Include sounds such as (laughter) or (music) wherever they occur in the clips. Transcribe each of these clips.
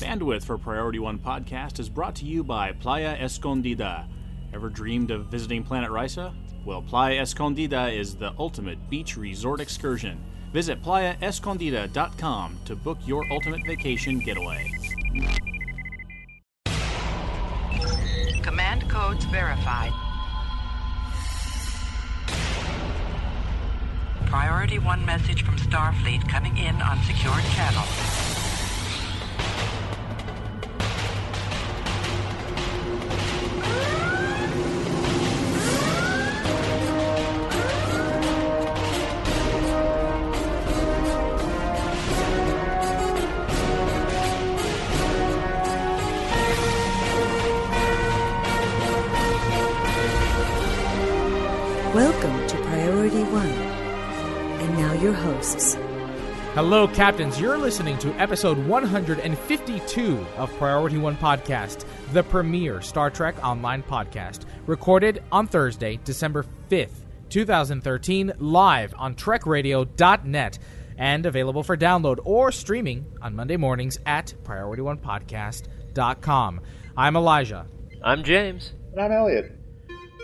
Bandwidth for Priority One Podcast is brought to you by Playa Escondida. Ever dreamed of visiting Planet Risa? Well, Playa Escondida is the ultimate beach resort excursion. Visit playaescondida.com to book your ultimate vacation getaway. Command codes verified. Priority 1 message from Starfleet coming in on secured channel. Hello, Captains. You're listening to episode 152 of Priority One Podcast, the premier Star Trek online podcast, recorded on Thursday, December 5th, 2013, live on TrekRadio.net and available for download or streaming on Monday mornings at PriorityOnePodcast.com. I'm Elijah. I'm James. And I'm Elliot.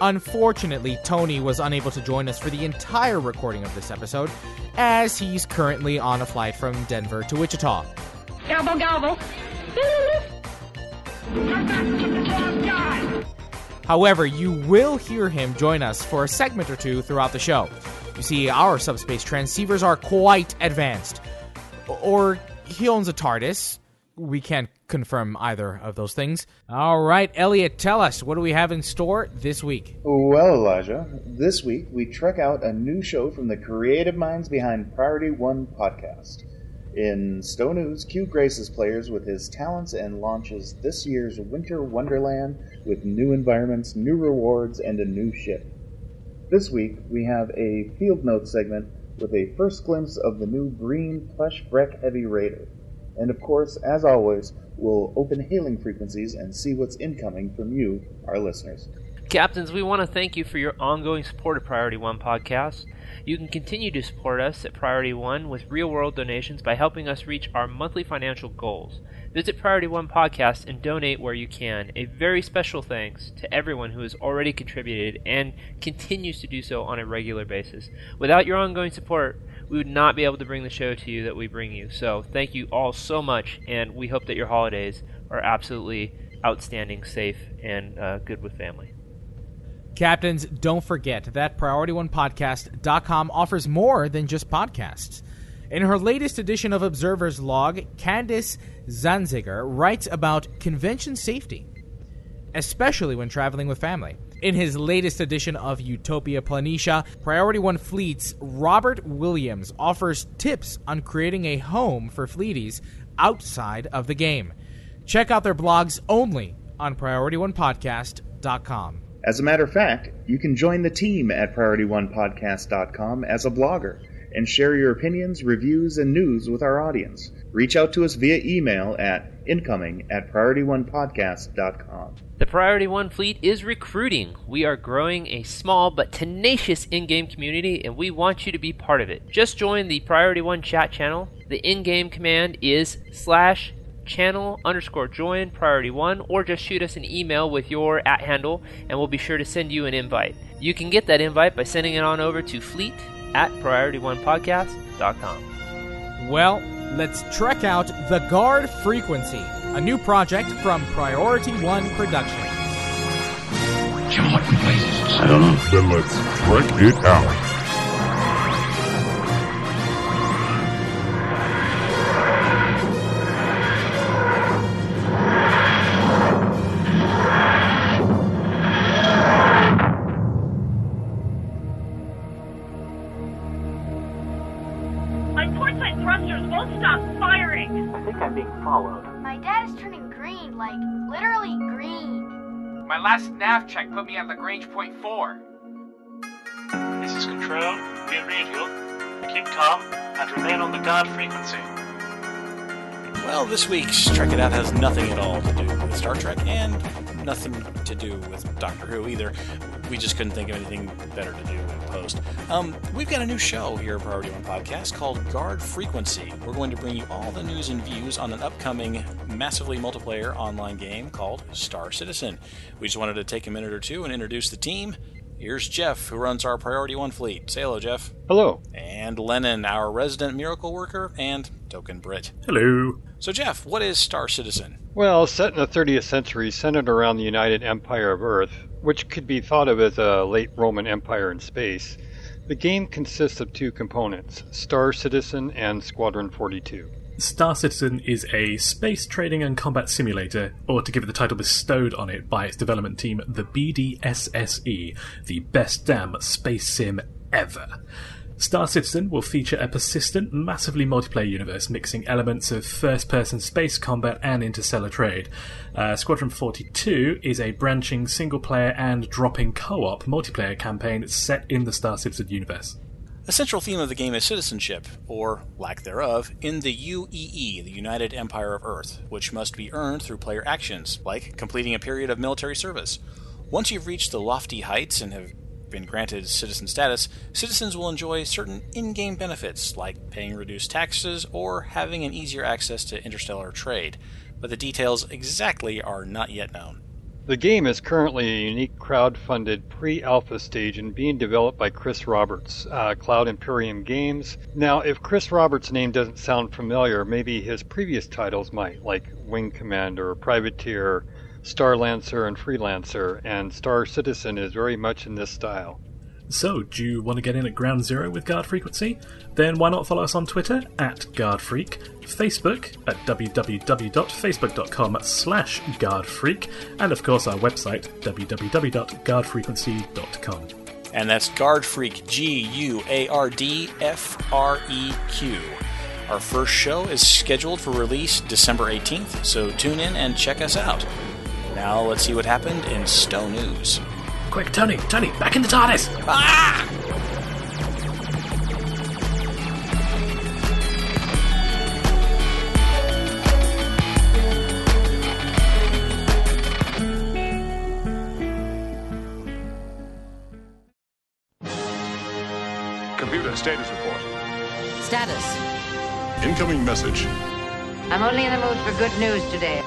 Unfortunately, Tony was unable to join us for the entire recording of this episode, as he's currently on a flight from Denver to Wichita. Gobble gobble. However, you will hear him join us for a segment or two throughout the show. You see, our subspace transceivers are quite advanced. Or he owns a TARDIS. We can't confirm either of those things. All right, Elliot, tell us, what do we have in store this week? Well, Elijah, this week we trek out a new show from the creative minds behind Priority One podcast. In Stow News, Q graces players with his talents and launches this year's Winter Wonderland with new environments, new rewards, and a new ship. This week we have a field note segment with a first glimpse of the new Breen Plesh Brek Heavy Raider. And of course, as always, we'll open hailing frequencies and see what's incoming from you, our listeners. Captains, we want to thank you for your ongoing support of Priority One podcast. You can continue to support us at Priority One with real world donations by helping us reach our monthly financial goals. Visit Priority One Podcast and donate where you can. A very special thanks to everyone who has already contributed and continues to do so on a regular basis. Without your ongoing support, we would not be able to bring the show to you that we bring you. So thank you all so much, and we hope that your holidays are absolutely outstanding, safe, and uh, good with family. Captains, don't forget that PriorityOnePodcast.com offers more than just podcasts. In her latest edition of Observer's Log, Candice Zanziger writes about convention safety, especially when traveling with family. In his latest edition of Utopia Planitia, Priority One Fleet's Robert Williams offers tips on creating a home for fleeties outside of the game. Check out their blogs only on PriorityOnePodcast.com. As a matter of fact, you can join the team at PriorityOnePodcast.com as a blogger and share your opinions, reviews, and news with our audience. Reach out to us via email at incoming at PriorityOnePodcast.com. The Priority One fleet is recruiting. We are growing a small but tenacious in game community, and we want you to be part of it. Just join the Priority One chat channel. The in game command is slash channel underscore join priority one or just shoot us an email with your at handle and we'll be sure to send you an invite you can get that invite by sending it on over to fleet at priorityonepodcast.com Well, let's trek out The Guard Frequency, a new project from Priority One Productions. Jim, what place is this? I don't know. Then let's trek it out. Last nav check put me at Lagrange point 4. This is Control. Be radio. Keep calm and remain on the guard frequency. Well, this week's Trek It Out has nothing at all to do with Star Trek and nothing to do with Doctor Who either. We just couldn't think of anything better to do in post. Um, we've got a new show here at Priority One Podcast called Guard Frequency. We're going to bring you all the news and views on an upcoming massively multiplayer online game called Star Citizen. We just wanted to take a minute or two and introduce the team. Here's Jeff, who runs our Priority One fleet. Say hello, Jeff. Hello. And Lennon, our resident miracle worker and token Brit. Hello. So, Jeff, what is Star Citizen? Well, set in the 30th century, centered around the United Empire of Earth, which could be thought of as a late Roman Empire in space, the game consists of two components Star Citizen and Squadron 42. Star Citizen is a space trading and combat simulator, or to give it the title bestowed on it by its development team, the BDSSE, the best damn space sim ever. Star Citizen will feature a persistent, massively multiplayer universe mixing elements of first person space combat and interstellar trade. Uh, Squadron 42 is a branching single player and dropping co op multiplayer campaign set in the Star Citizen universe. The central theme of the game is citizenship, or lack thereof, in the UEE, the United Empire of Earth, which must be earned through player actions, like completing a period of military service. Once you've reached the lofty heights and have been granted citizen status, citizens will enjoy certain in game benefits, like paying reduced taxes or having an easier access to interstellar trade. But the details exactly are not yet known. The game is currently a unique crowd-funded pre-alpha stage and being developed by Chris Roberts, uh, Cloud Imperium Games. Now, if Chris Roberts' name doesn't sound familiar, maybe his previous titles might, like Wing Commander, Privateer, Star Lancer, and Freelancer, and Star Citizen is very much in this style. So, do you want to get in at ground zero with Guard Frequency? Then why not follow us on Twitter at GuardFreak, Facebook at www.facebook.com slash GuardFreak, and of course our website www.guardfrequency.com. And that's Guard Freak, G U A R D F R E Q. Our first show is scheduled for release December 18th, so tune in and check us out. Now let's see what happened in Stow News. Quick, Tony, Tony, back in the TARDIS! Ah! Computer status report. Status. Incoming message. I'm only in the mood for good news today.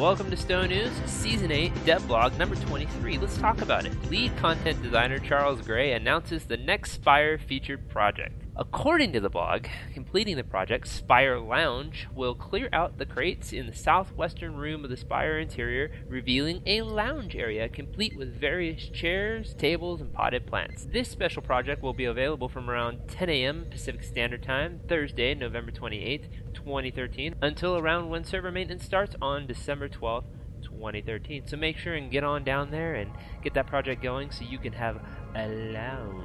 Welcome to Stow News, Season 8, Devlog number 23. Let's talk about it. Lead content designer Charles Gray announces the next Spire featured project. According to the blog, completing the project, Spire Lounge will clear out the crates in the southwestern room of the Spire interior, revealing a lounge area complete with various chairs, tables, and potted plants. This special project will be available from around 10 a.m. Pacific Standard Time, Thursday, November 28th, 2013, until around when server maintenance starts on December 12th. 2013. So make sure and get on down there and get that project going so you can have a lounge.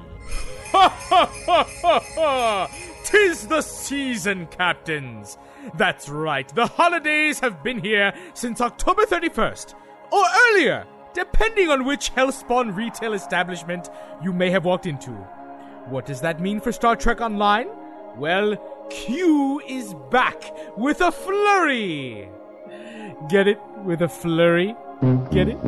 Ha ha ha ha ha! Tis the season, captains! That's right, the holidays have been here since October 31st, or earlier, depending on which Hellspawn retail establishment you may have walked into. What does that mean for Star Trek Online? Well, Q is back with a flurry! Get it? With a flurry? Get it?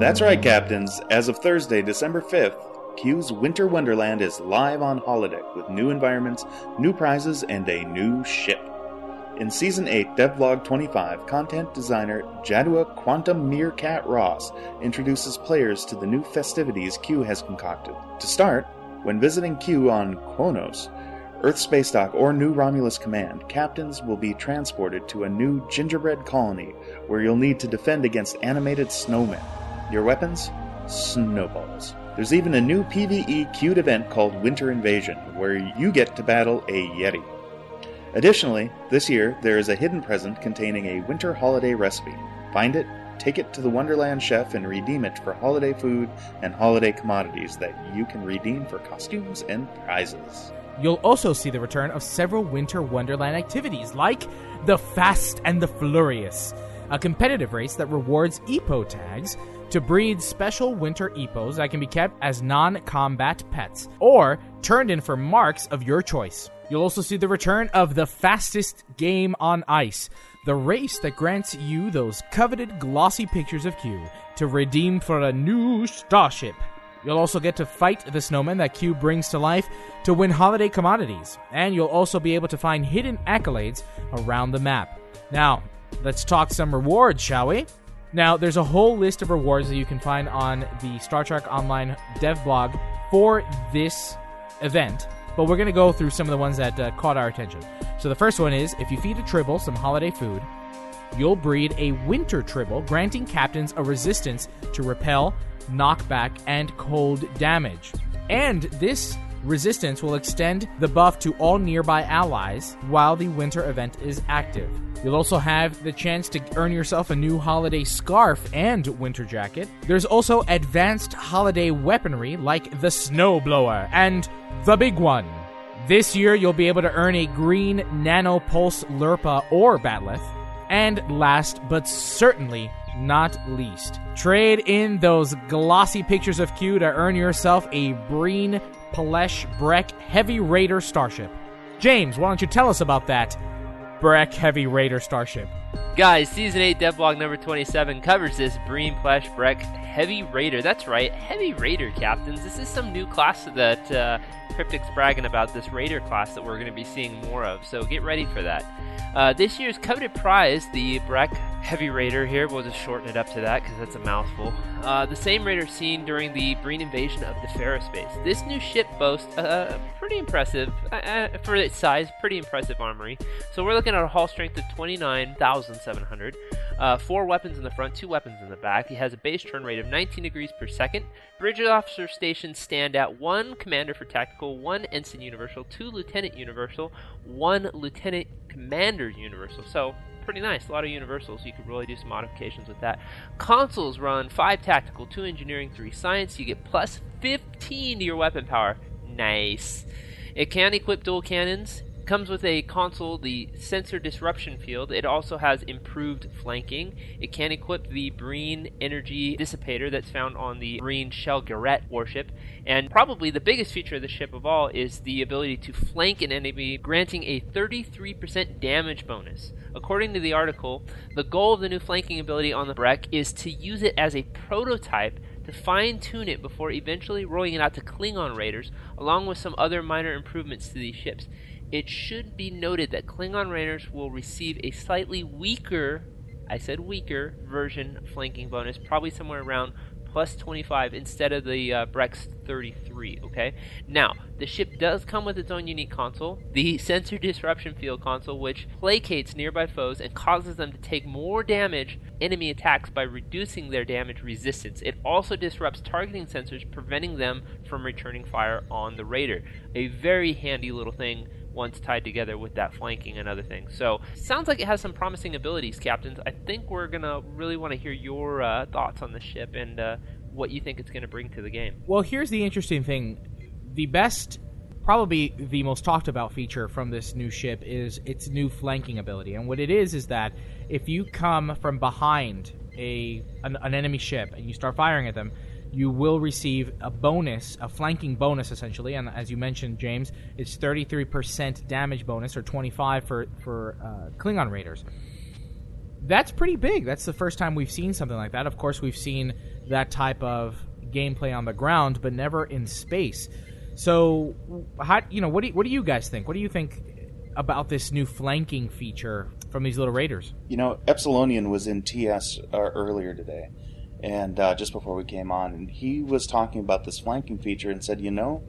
That's right, Captains. As of Thursday, December 5th, Q's Winter Wonderland is live on holodeck with new environments, new prizes, and a new ship. In Season 8, Devlog 25, content designer Jadua Quantum Meerkat Ross introduces players to the new festivities Q has concocted. To start, when visiting Q on Qo'noS, Earth Space Dock, or New Romulus Command, captains will be transported to a new gingerbread colony where you'll need to defend against animated snowmen. Your weapons? Snowballs. There's even a new PvE queued event called Winter Invasion, where you get to battle a Yeti. Additionally, this year there is a hidden present containing a winter holiday recipe. Find it, take it to the Wonderland chef, and redeem it for holiday food and holiday commodities that you can redeem for costumes and prizes. You'll also see the return of several Winter Wonderland activities, like the Fast and the Flurious, a competitive race that rewards Epohh tags to breed special winter Epohhs that can be kept as non combat pets or turned in for marks of your choice. You'll also see the return of the fastest game on ice, the race that grants you those coveted glossy pictures of Q to redeem for a new starship. You'll also get to fight the snowman that Q brings to life to win holiday commodities, and you'll also be able to find hidden accolades around the map. Now, let's talk some rewards, shall we? Now, there's a whole list of rewards that you can find on the Star Trek Online dev blog for this event, but we're going to go through some of the ones that uh, caught our attention. So, the first one is if you feed a Tribble some holiday food, you'll breed a winter Tribble, granting captains a resistance to repel, knockback, and cold damage. And this resistance will extend the buff to all nearby allies while the winter event is active. You'll also have the chance to earn yourself a new holiday scarf and winter jacket. There's also advanced holiday weaponry like the snowblower and the big one. This year, you'll be able to earn a green nano pulse lirpa or bat'leth. And last but certainly not least, trade in those glossy pictures of Q to earn yourself a Breen Plesh Brek Heavy Raider starship. James, why don't you tell us about that Brek Heavy Raider starship? Guys, Season 8 devlog number 27 covers this Breen Plesh Brek Heavy Raider. That's right, Heavy Raider captains. This is some new class that uh, Cryptic's bragging about, this Raider class that we're going to be seeing more of, so get ready for that. Uh, this year's coveted prize, the Brek Heavy Raider here, we'll just shorten it up to that because that's a mouthful. Uh, the same Raider seen during the Breen invasion of the Pharaoh space. This new ship boasts a pretty impressive, uh, for its size, pretty impressive armory. So we're looking at a hull strength of 29,700. Uh, four weapons in the front, two weapons in the back. It has a base turn rate of 19 degrees per second. Bridge officer stations stand at one commander for tactical, one ensign universal, two lieutenant universal, one lieutenant commander universal. So pretty nice. A lot of universals. You could really do some modifications with that. Consoles run five tactical, two engineering, three science. You get plus 15 to your weapon power. Nice. It can equip dual cannons comes with a console, the sensor disruption field. It also has improved flanking. It can equip the Breen energy dissipator that's found on the Breen Chel Grett warship. And probably the biggest feature of the ship of all is the ability to flank an enemy, granting a 33% damage bonus. According to the article, the goal of the new flanking ability on the Brek is to use it as a prototype to fine tune it before eventually rolling it out to Klingon raiders, along with some other minor improvements to these ships. It should be noted that Klingon Raiders will receive a slightly weaker, I said weaker, version flanking bonus, probably somewhere around plus 25 instead of the uh, Brek's 33, okay? Now, the ship does come with its own unique console, the Sensor Disruption Field console, which placates nearby foes and causes them to take more damage enemy attacks by reducing their damage resistance. It also disrupts targeting sensors, preventing them from returning fire on the Raider. A very handy little thing once tied together with that flanking and other things. So, sounds like it has some promising abilities, captains. I think we're gonna really want to hear your uh, thoughts on the ship and uh, what you think it's to bring to the game. Well, here's the interesting thing: the best, probably the most talked about feature from this new ship is its new flanking ability. And what it is is that if you come from behind a an, an enemy ship and you start firing at them you will receive a bonus, a flanking bonus essentially, and as you mentioned, James, it's 33% damage bonus or 25 for for uh, Klingon raiders. That's pretty big. That's the first time we've seen something like that. Of course, we've seen that type of gameplay on the ground, but never in space. So, how you know what do you, what do you guys think? What do you think about this new flanking feature from these little raiders? You know, Epsilonian was in TS uh, earlier today and uh, just before we came on, and he was talking about this flanking feature and said, you know,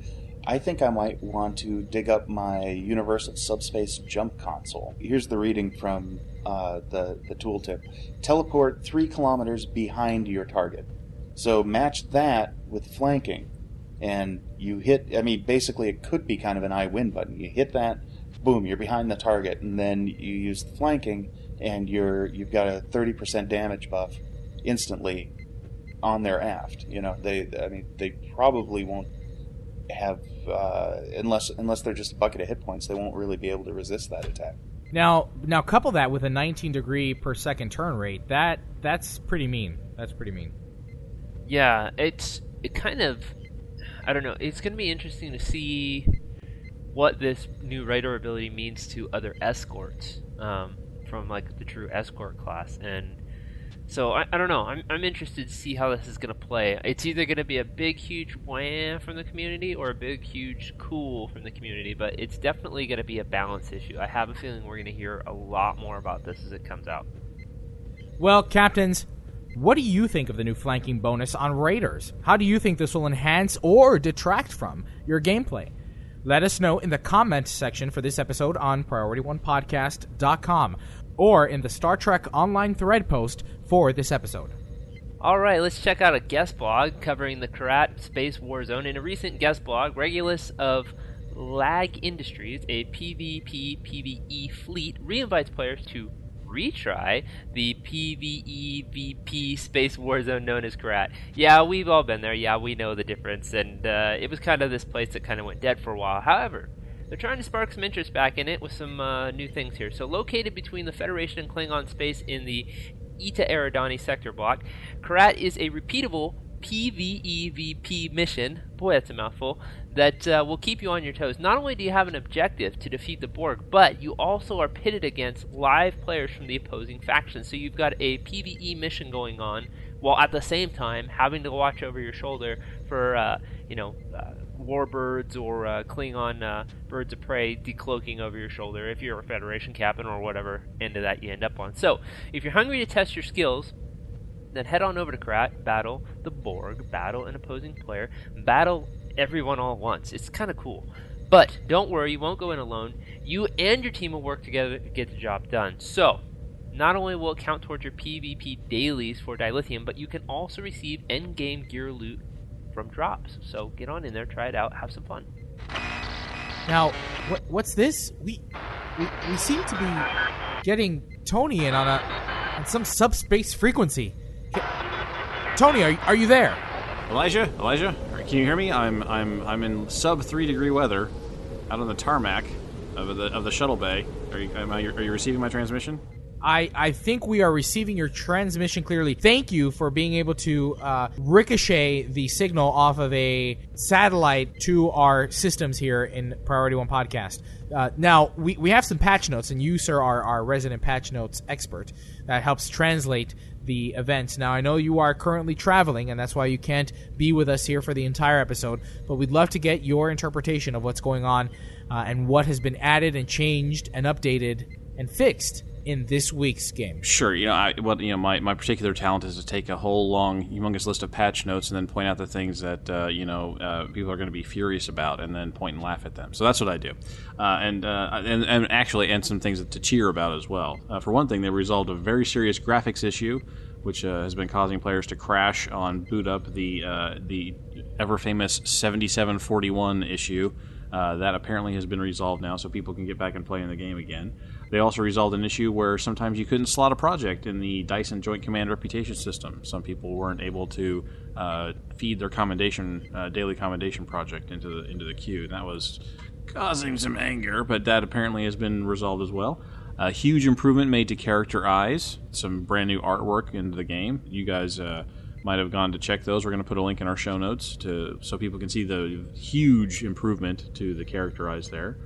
I think I might want to dig up my Universal Subspace Jump console. Here's the reading from uh, the the tooltip: teleport three kilometers behind your target. So match that with flanking, and you hit. I mean, basically, it could be kind of an I win button. You hit that, boom, you're behind the target, and then you use the flanking, and you're you've got a thirty percent damage buff instantly on their aft. You know, they I mean they probably won't have uh, unless unless they're just a bucket of hit points. They won't really be able to resist that attack. Now, now couple that with a 19 degree per second turn rate. That that's pretty mean. That's pretty mean. Yeah, it's it kind of I don't know. It's going to be interesting to see what this new radar ability means to other escorts um, from like the true escort class, and so I, I don't know. I'm, I'm interested to see how this is going to play. It's either going to be a big, huge wham from the community or a big, huge cool from the community, but it's definitely going to be a balance issue. I have a feeling we're going to hear a lot more about this as it comes out. Well, captains, what do you think of the new flanking bonus on Raiders? How do you think this will enhance or detract from your gameplay? Let us know in the comments section for this episode on PriorityOnePodcast.com or in the Star Trek online thread post for this episode. All right, let's check out a guest blog covering the Kerrat Space War Zone. In a recent guest blog, Regulus of Lag Industries, a PvP PvE fleet, reinvites players to retry the PvE VP Space War Zone known as Kerrat. Yeah, we've all been there. Yeah, we know the difference, and uh, it was kind of this place that kind of went dead for a while. However, they're trying to spark some interest back in it with some uh, new things here. So, located between the Federation and Klingon space in the Eta Eridani sector block, Kerrat is a repeatable PvEVP mission. Boy, that's a mouthful. That uh, will keep you on your toes. Not only do you have an objective to defeat the Borg, but you also are pitted against live players from the opposing faction. So you've got a PvE mission going on, while at the same time having to watch over your shoulder for, uh, you know, uh, warbirds or uh, Klingon uh, birds of prey decloaking over your shoulder if you're a Federation captain or whatever end of that you end up on. So, if you're hungry to test your skills, then head on over to Kerrat, battle the Borg, battle an opposing player, battle everyone all at once. It's kind of cool. But don't worry, you won't go in alone. You and your team will work together to get the job done. So, not only will it count towards your PvP dailies for dilithium, but you can also receive end-game gear loot from drops. So get on in there, try it out, have some fun. Now, what, what's this? We, we we seem to be getting Tony in on a on some subspace frequency. Tony, are are you there? Elijah, Elijah, can you hear me? I'm I'm I'm in sub three degree weather, out on the tarmac of the of the shuttle bay. Are you am I, are you receiving my transmission? I, I think we are receiving your transmission clearly. Thank you for being able to uh, ricochet the signal off of a satellite to our systems here in Priority One Podcast. Uh, now, we, we have some patch notes, and you, sir, are our resident patch notes expert that helps translate the events. Now, I know you are currently traveling, and that's why you can't be with us here for the entire episode, but we'd love to get your interpretation of what's going on uh, and what has been added and changed and updated and fixed in this week's game. Sure. You know, I, well, you know, my, my particular talent is to take a whole long, humongous list of patch notes and then point out the things that uh, you know uh, people are going to be furious about, and then point and laugh at them. So that's what I do, uh, and, uh, and and actually, and some things to cheer about as well. Uh, for one thing, they resolved a very serious graphics issue, which uh, has been causing players to crash on boot up the the ever famous 7741 issue. that apparently has been resolved now, so people can get back and play in the game again. They also resolved an issue where sometimes you couldn't slot a project in the Dyson Joint Command Reputation System. Some people weren't able to uh, feed their commendation uh, daily commendation project into the into the queue. And that was causing some anger, but that apparently has been resolved as well. A huge improvement made to character eyes, some brand new artwork into the game. You guys uh, might have gone to check those. We're going to put a link in our show notes to so people can see the huge improvement to the character eyes there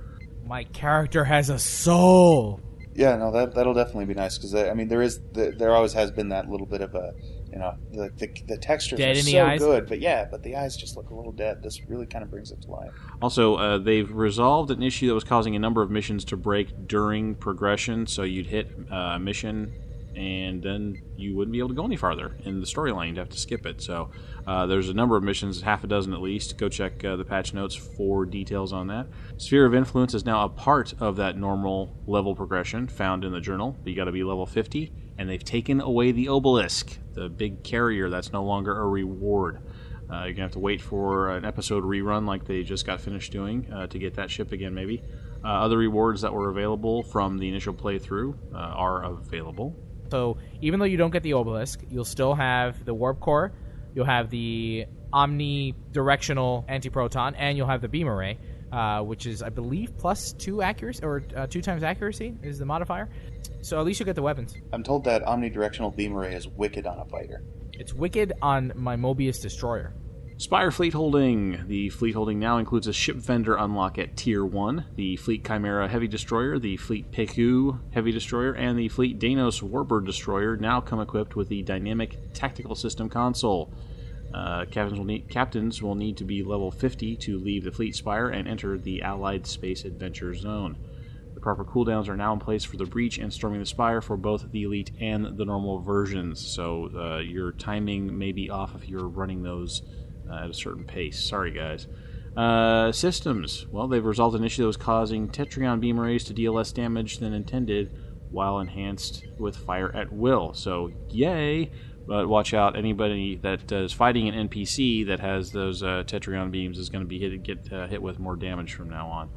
my character has a soul. Yeah, no, that that'll definitely be nice because I mean there is the, there always has been that little bit of a you know the the, the textures dead are so eyes. good, but yeah, but the eyes just look a little dead. This really kind of brings it to life. Also, uh, they've resolved an issue that was causing a number of missions to break during progression. So you'd hit uh, mission and then you wouldn't be able to go any farther in the storyline. You'd have to skip it. So uh, there's a number of missions, half a dozen at least. Go check uh, the patch notes for details on that. Sphere of Influence is now a part of that normal level progression found in the journal. But You got to be level 50, and they've taken away the obelisk, the big carrier that's no longer a reward. Uh, you're gonna have to wait for an episode rerun like they just got finished doing uh, to get that ship again, maybe. Uh, other rewards that were available from the initial playthrough uh, are available. So even though you don't get the obelisk, you'll still have the warp core, you'll have the omnidirectional antiproton, and you'll have the beam array, uh, which is I believe plus two accuracy or uh, two times accuracy is the modifier. So at least you get the weapons. I'm told that omnidirectional beam array is wicked on a fighter. It's wicked on my Mobius destroyer. Spire Fleet Holding. The fleet holding now includes a ship vendor unlock at Tier 1, the Fleet Chimera Heavy Destroyer, the Fleet Peghqu' Heavy Destroyer, and the Fleet Danos Warbird Destroyer now come equipped with the Dynamic Tactical System console. Uh, captains, will need, captains will need to be level 50 to leave the Fleet Spire and enter the Allied Space Adventure Zone. The proper cooldowns are now in place for the Breach and Storming the Spire for both the Elite and the normal versions, so uh, your timing may be off if you're running those at a certain pace. Sorry, guys. Uh, systems. Well, they've resolved an issue that was causing Tetryon beam arrays to deal less damage than intended while enhanced with fire at will. So, yay! But watch out, anybody that uh, is fighting an NPC that has those uh, Tetryon beams is going to be hit, get uh, hit with more damage from now on.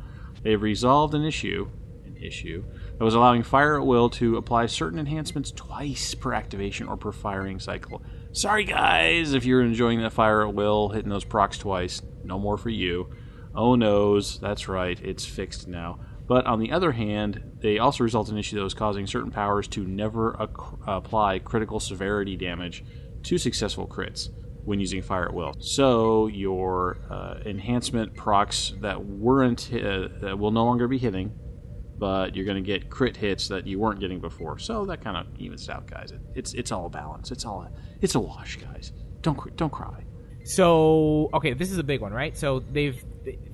They've resolved an issue, an issue that was allowing fire at will to apply certain enhancements twice per activation or per firing cycle. Sorry, guys, if you're enjoying that fire at will, hitting those procs twice, no more for you. Oh noes, that's right, it's fixed now. But on the other hand, they also result in an issue that was causing certain powers to never ac- apply critical severity damage to successful crits when using fire at will. So your uh, enhancement procs that weren't uh, that will no longer be hitting, but you're going to get crit hits that you weren't getting before. So that kind of evens out, guys. It, it's it's all balance. It's all a, it's a wash, guys. Don't don't cry. So okay, this is a big one, right? So they've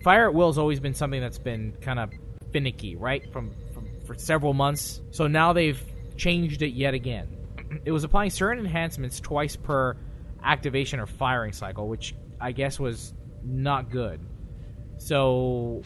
fire at will has always been something that's been kind of finicky, right? From, from for several months. So now they've changed it yet again. It was applying certain enhancements twice per activation or firing cycle, which I guess was not good. So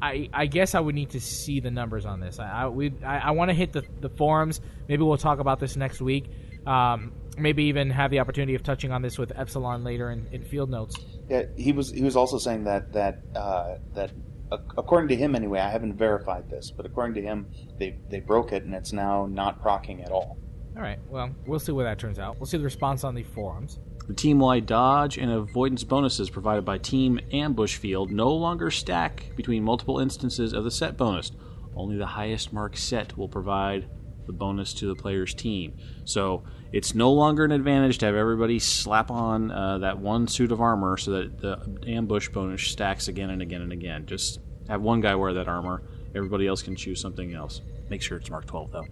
I, I guess I would need to see the numbers on this. I I, we, I, I want to hit the, the forums. Maybe we'll talk about this next week. Um, maybe even have the opportunity of touching on this with Epsilon later in, in field notes. Yeah, he was he was also saying that that uh, that according to him anyway, I haven't verified this, but according to him, they they broke it and it's now not procking at all. All right. Well, we'll see where that turns out. We'll see the response on the forums. The team-wide dodge and avoidance bonuses provided by Team Ambush Field no longer stack between multiple instances of the set bonus. Only the highest mark set will provide the bonus to the player's team. So it's no longer an advantage to have everybody slap on uh, that one suit of armor so that the ambush bonus stacks again and again and again. Just have one guy wear that armor. Everybody else can choose something else. Make sure it's Mark 12 though.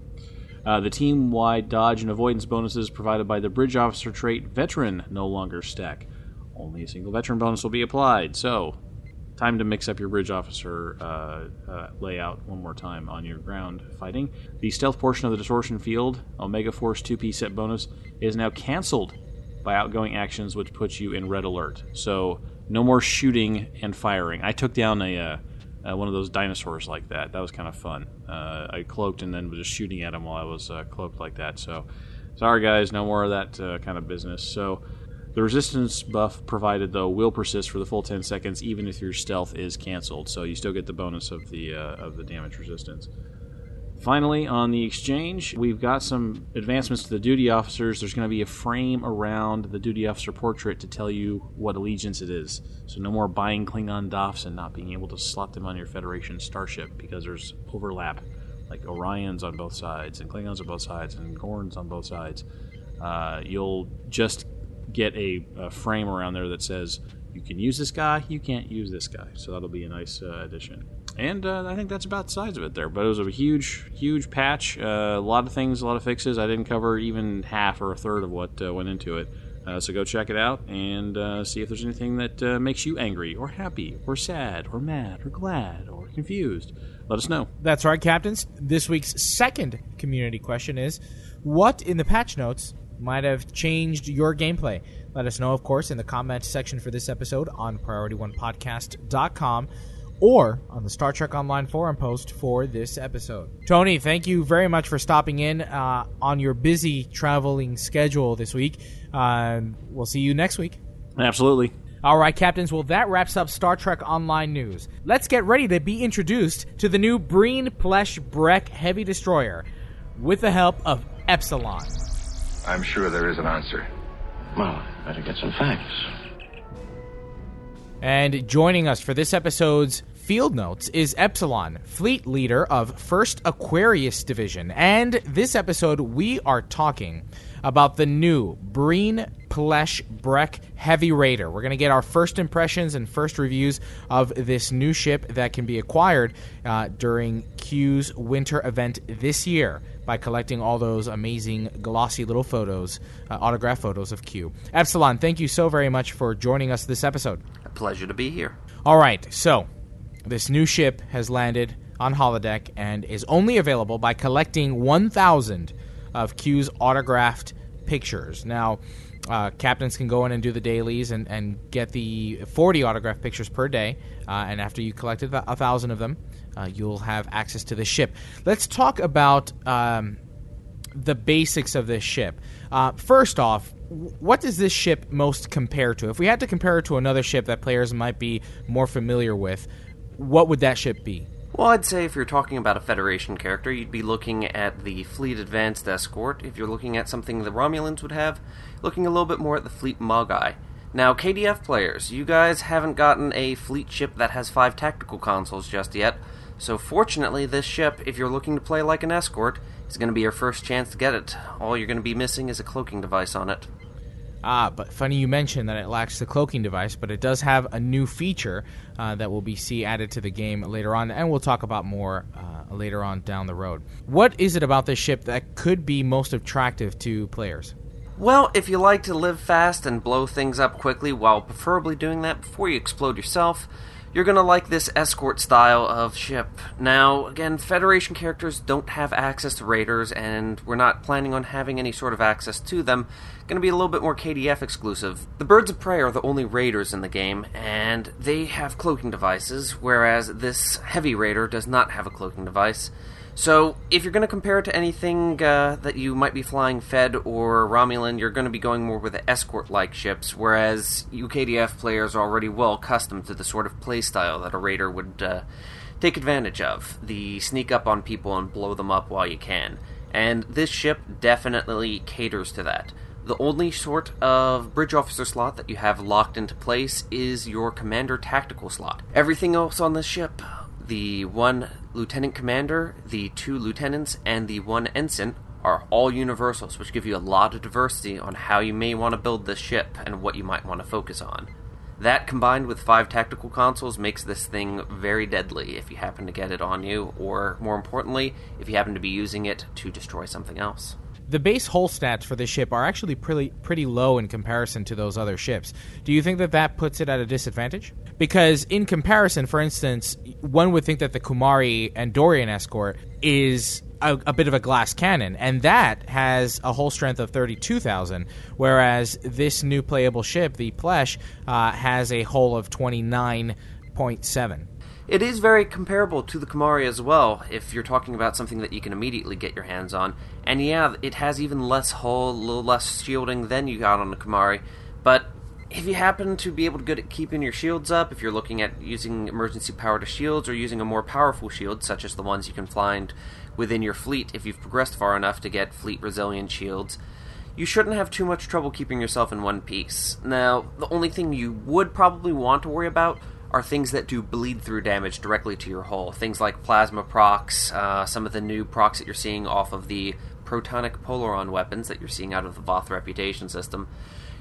Uh, the team wide dodge and avoidance bonuses provided by the Bridge Officer trait Veteran no longer stack. Only a single veteran bonus will be applied. So, time to mix up your Bridge Officer uh, uh, layout one more time on your ground fighting. The stealth portion of the Distortion Field, Omega Force 2P set bonus, is now cancelled by outgoing actions, which puts you in red alert. So, no more shooting and firing. I took down a uh, one of those dinosaurs like that. That was kind of fun. Uh, I cloaked and then was just shooting at him while I was uh, cloaked like that. So, sorry guys, no more of that uh, kind of business. So, the resistance buff provided though will persist for the full 10 seconds, even if your stealth is canceled. So you still get the bonus of the uh, of the damage resistance. Finally, on the exchange, we've got some advancements to the duty officers. There's going to be a frame around the duty officer portrait to tell you what allegiance it is. So, no more buying Klingon Doffs and not being able to slot them on your Federation starship because there's overlap, like Orions on both sides, and Klingons on both sides, and Gorns on both sides. Uh, you'll just get a, a, frame around there that says you can use this guy, you can't use this guy. So, that'll be a nice uh, addition. And uh, I think that's about the size of it there. But it was a huge, huge patch. Uh, a lot of things, a lot of fixes. I didn't cover even half or a third of what uh, went into it. Uh, so go check it out and uh, see if there's anything that uh, makes you angry or happy or sad or mad or glad or confused. Let us know. That's right, captains. This week's second community question is What in the patch notes might have changed your gameplay? Let us know, of course, in the comment section for this episode on PriorityOnePodcast.com or on the Star Trek Online forum post for this episode. Tony, thank you very much for stopping in uh, on your busy traveling schedule this week. Uh, we'll see you next week. Absolutely. All right, captains. Well, that wraps up Star Trek Online news. Let's get ready to be introduced to the new Breen Plesh Brek Heavy Destroyer with the help of Epsilon. I'm sure there is an answer. Well, better get some facts. And joining us for this episode's Field Notes is Epsilon, fleet leader of 1st Aquarius Division. And this episode, we are talking about the new Breen Plesh Brek Heavy Raider. We're going to get our first impressions and first reviews of this new ship that can be acquired uh, during Q's winter event this year by collecting all those amazing glossy little photos, uh, autograph photos of Q. Epsilon, thank you so very much for joining us this episode. Pleasure to be here. All right, so this new ship has landed on holodeck and is only available by collecting 1,000 of Q's autographed pictures. Now, uh, captains can go in and do the dailies and, and get the 40 autograph pictures per day. Uh, and after you collected a thousand of them, uh, you'll have access to the ship. Let's talk about um, the basics of this ship. Uh, first off, what does this ship most compare to? If we had to compare it to another ship that players might be more familiar with, what would that ship be? Well, I'd say if you're talking about a Federation character, you'd be looking at the Fleet Advanced Escort. If you're looking at something the Romulans would have, looking a little bit more at the Fleet Mogai. Now, KDF players, you guys haven't gotten a fleet ship that has five tactical consoles just yet, so fortunately, this ship, if you're looking to play like an escort, is going to be your first chance to get it. All you're going to be missing is a cloaking device on it. Ah, but funny you mentioned that it lacks the cloaking device, but it does have a new feature uh, that will be see added to the game later on, and we'll talk about more uh, later on down the road. What is it about this ship that could be most attractive to players? Well, if you like to live fast and blow things up quickly while preferably doing that before you explode yourself, you're going to like this escort style of ship. Now, again, Federation characters don't have access to raiders, and we're not planning on having any sort of access to them. Going to be a little bit more KDF exclusive. The Birds of Prey are the only raiders in the game, and they have cloaking devices, whereas this Heavy Raider does not have a cloaking device. So, if you're going to compare it to anything uh, that you might be flying Fed or Romulan, you're going to be going more with escort like ships, whereas UKDF players are already well accustomed to the sort of playstyle that a Raider would uh, take advantage of the sneak up on people and blow them up while you can. And this ship definitely caters to that. The only sort of bridge officer slot that you have locked into place is your commander tactical slot. Everything else on this ship, the one lieutenant commander, the two lieutenants, and the one ensign are all universals, which give you a lot of diversity on how you may want to build this ship and what you might want to focus on. That combined with five tactical consoles makes this thing very deadly if you happen to get it on you, or more importantly, if you happen to be using it to destroy something else the base hull stats for this ship are actually pretty pretty low in comparison to those other ships. Do you think that that puts it at a disadvantage? Because in comparison, for instance, one would think that the Kumari Andorian escort is a, a, bit of a glass cannon, and that has a hull strength of 32,000, whereas this new playable ship, the Plesh, uh, has a hull of 29.7. It is very comparable to the Kumari as well, if you're talking about something that you can immediately get your hands on. And yeah, it has even less hull, a little less shielding than you got on the Kumari. But if you happen to be able to good at keeping your shields up, if you're looking at using emergency power to shields or using a more powerful shield, such as the ones you can find within your fleet if you've progressed far enough to get fleet resilient shields, you shouldn't have too much trouble keeping yourself in one piece. Now, the only thing you would probably want to worry about are things that do bleed through damage directly to your hull. Things like plasma procs, uh, some of the new procs that you're seeing off of the protonic polaron weapons that you're seeing out of the Voth reputation system.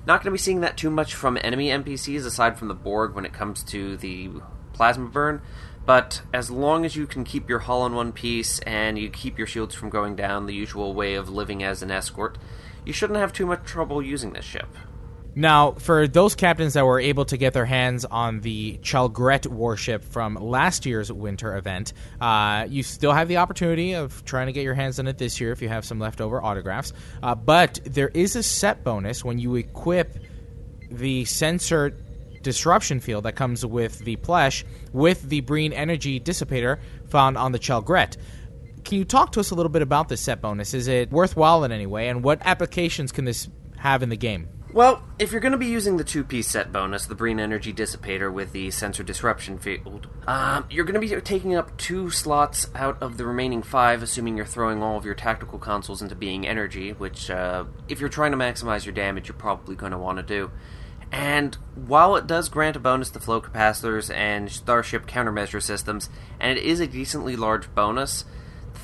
Not going to be seeing that too much from enemy NPCs aside from the Borg when it comes to the plasma burn. But as long as you can keep your hull in one piece and you keep your shields from going down, the usual way of living as an escort, you shouldn't have too much trouble using this ship. Now, for those captains that were able to get their hands on the Chel Grett warship from last year's winter event, uh, you still have the opportunity of trying to get your hands on it this year if you have some leftover autographs. Uh, but there is a set bonus when you equip the sensor disruption field that comes with the Plesh with the Breen energy dissipator found on the Chel Grett. Can you talk to us a little bit about this set bonus? Is it worthwhile in any way, and what applications can this have in the game? Well, if you're going to be using the two piece set bonus, the Breen Energy Dissipator with the Sensor Disruption Field, um, you're going to be taking up two slots out of the remaining five, assuming you're throwing all of your tactical consoles into being energy, which, uh, if you're trying to maximize your damage, you're probably going to want to do. And while it does grant a bonus to flow capacitors and starship countermeasure systems, and it is a decently large bonus,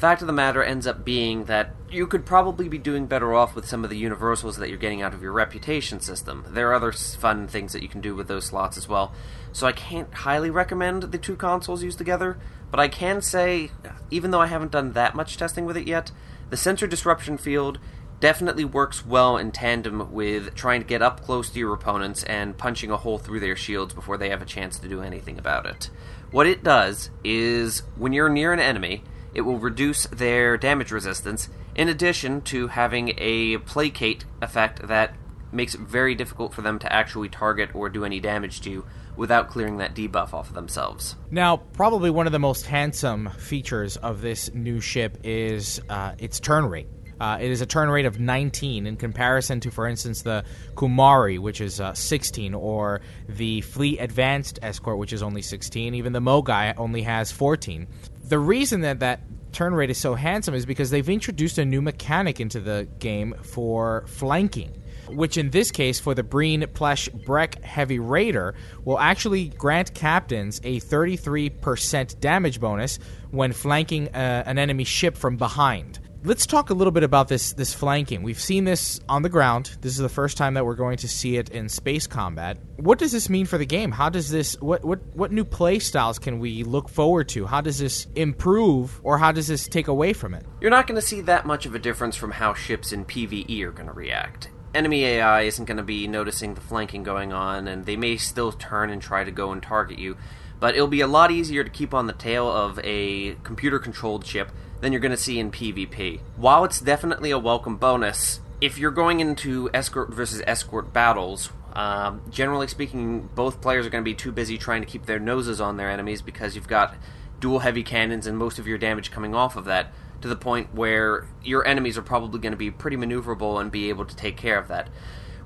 fact of the matter ends up being that you could probably be doing better off with some of the universals that you're getting out of your reputation system. There are other fun things that you can do with those slots as well. So I can't highly recommend the two consoles used together, but I can say, even though I haven't done that much testing with it yet, the sensor disruption field definitely works well in tandem with trying to get up close to your opponents and punching a hole through their shields before they have a chance to do anything about it. What it does is, when you're near an enemy, it will reduce their damage resistance, in addition to having a placate effect that makes it very difficult for them to actually target or do any damage to you without clearing that debuff off of themselves. Now, probably one of the most handsome features of this new ship is uh, its turn rate. Uh, it is a turn rate of 19 in comparison to, for instance, the Kumari, which is uh, 16, or the Fleet Advanced Escort, which is only 16. Even the Mogai only has 14. The reason that that turn rate is so handsome is because they've introduced a new mechanic into the game for flanking which in this case for the Breen Plesh Brek Heavy Raider will actually grant captains a 33% damage bonus when flanking uh, an enemy ship from behind. Let's talk a little bit about this this flanking. We've seen this on the ground. This is the first time that we're going to see it in space combat. What does this mean for the game? How does this what what what new play styles can we look forward to? How does this improve or how does this take away from it? You're not going to see that much of a difference from how ships in PvE are going to react. Enemy AI isn't going to be noticing the flanking going on and they may still turn and try to go and target you, but it'll be a lot easier to keep on the tail of a computer controlled ship than you're going to see in PvP. While it's definitely a welcome bonus, if you're going into escort versus escort battles, um, generally speaking, both players are going to be too busy trying to keep their noses on their enemies because you've got dual heavy cannons and most of your damage coming off of that to the point where your enemies are probably going to be pretty maneuverable and be able to take care of that.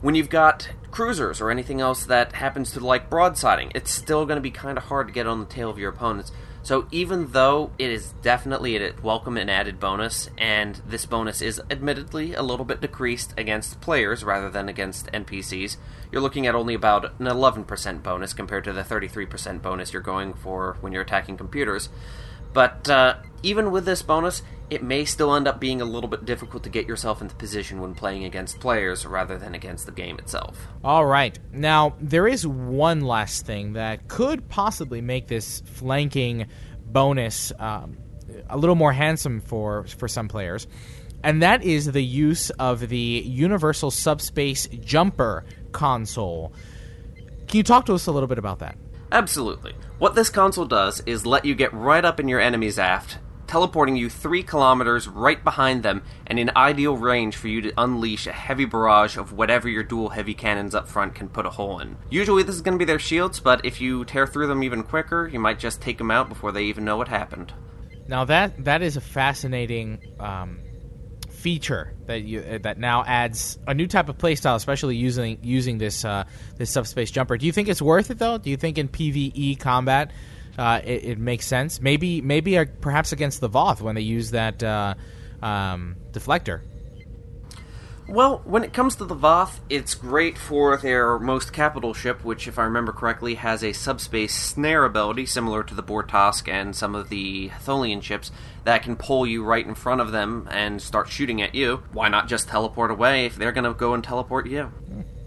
When you've got cruisers or anything else that happens to like broadsiding, it's still going to be kind of hard to get on the tail of your opponents. So even though it is definitely a welcome and added bonus, and this bonus is admittedly a little bit decreased against players rather than against NPCs, you're looking at only about an 11% bonus compared to the 33% bonus you're going for when you're attacking computers. But uh, even with this bonus, it may still end up being a little bit difficult to get yourself into position when playing against players rather than against the game itself. All right. Now, there is one last thing that could possibly make this flanking bonus um, a little more handsome for, for some players, and that is the use of the Universal Subspace Jumper console. Can you talk to us a little bit about that? Absolutely. What this console does is let you get right up in your enemy's aft teleporting you three kilometers right behind them and in ideal range for you to unleash a heavy barrage of whatever your dual heavy cannons up front can put a hole in. Usually this is going to be their shields, but if you tear through them even quicker, you might just take them out before they even know what happened. Now that that is a fascinating um, feature that you uh, that now adds a new type of playstyle, especially using using this uh, this subspace jumper. Do you think it's worth it though? Do you think in PVE combat? Uh, it, it, makes sense. Maybe maybe uh, perhaps against the Voth when they use that uh, um, deflector. Well, when it comes to the Voth, it's great for their most capital ship, which, if I remember correctly, has a subspace snare ability similar to the Bortosk and some of the Tholian ships that can pull you right in front of them and start shooting at you. Why not just teleport away if they're going to go and teleport you?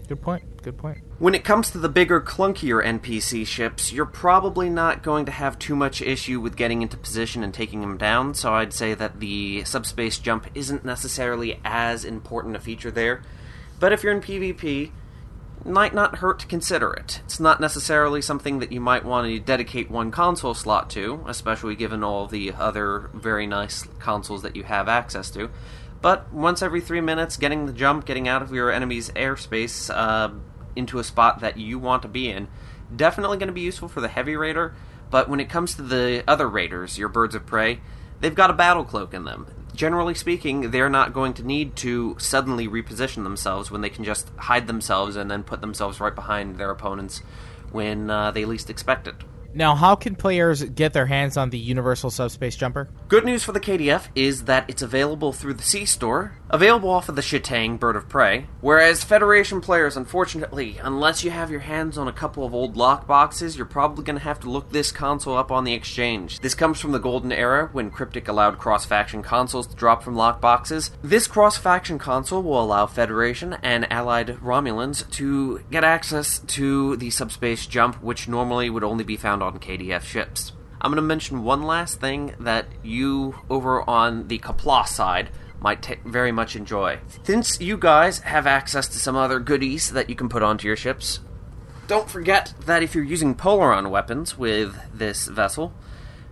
Good point. Good point. When it comes to the bigger, clunkier NPC ships, you're probably not going to have too much issue with getting into position and taking them down, so I'd say that the subspace jump isn't necessarily as important a feature there. But if you're in PvP, might not hurt to consider it. It's not necessarily something that you might want to dedicate one console slot to, especially given all the other very nice consoles that you have access to. But once every three minutes, getting the jump, getting out of your enemy's airspace uh, into a spot that you want to be in, definitely going to be useful for the heavy raider. But when it comes to the other raiders, your birds of prey, they've got a battle cloak in them. Generally speaking, they're not going to need to suddenly reposition themselves when they can just hide themselves and then put themselves right behind their opponents when uh, they least expect it. Now, how can players get their hands on the Universal Subspace Jumper? Good news for the KDF is that it's available through the C Store, available off of the Shitang Bird of Prey, whereas Federation players, unfortunately, unless you have your hands on a couple of old lock boxes, you're probably going to have to look this console up on the exchange. This comes from the golden era when Cryptic allowed cross faction consoles to drop from lock boxes. This cross faction console will allow Federation and allied Romulans to get access to the subspace jump, which normally would only be found on KDF ships. I'm going to mention one last thing that you over on the Qapla' side might t- very much enjoy. Since you guys have access to some other goodies that you can put onto your ships, don't forget that if you're using Polaron weapons with this vessel,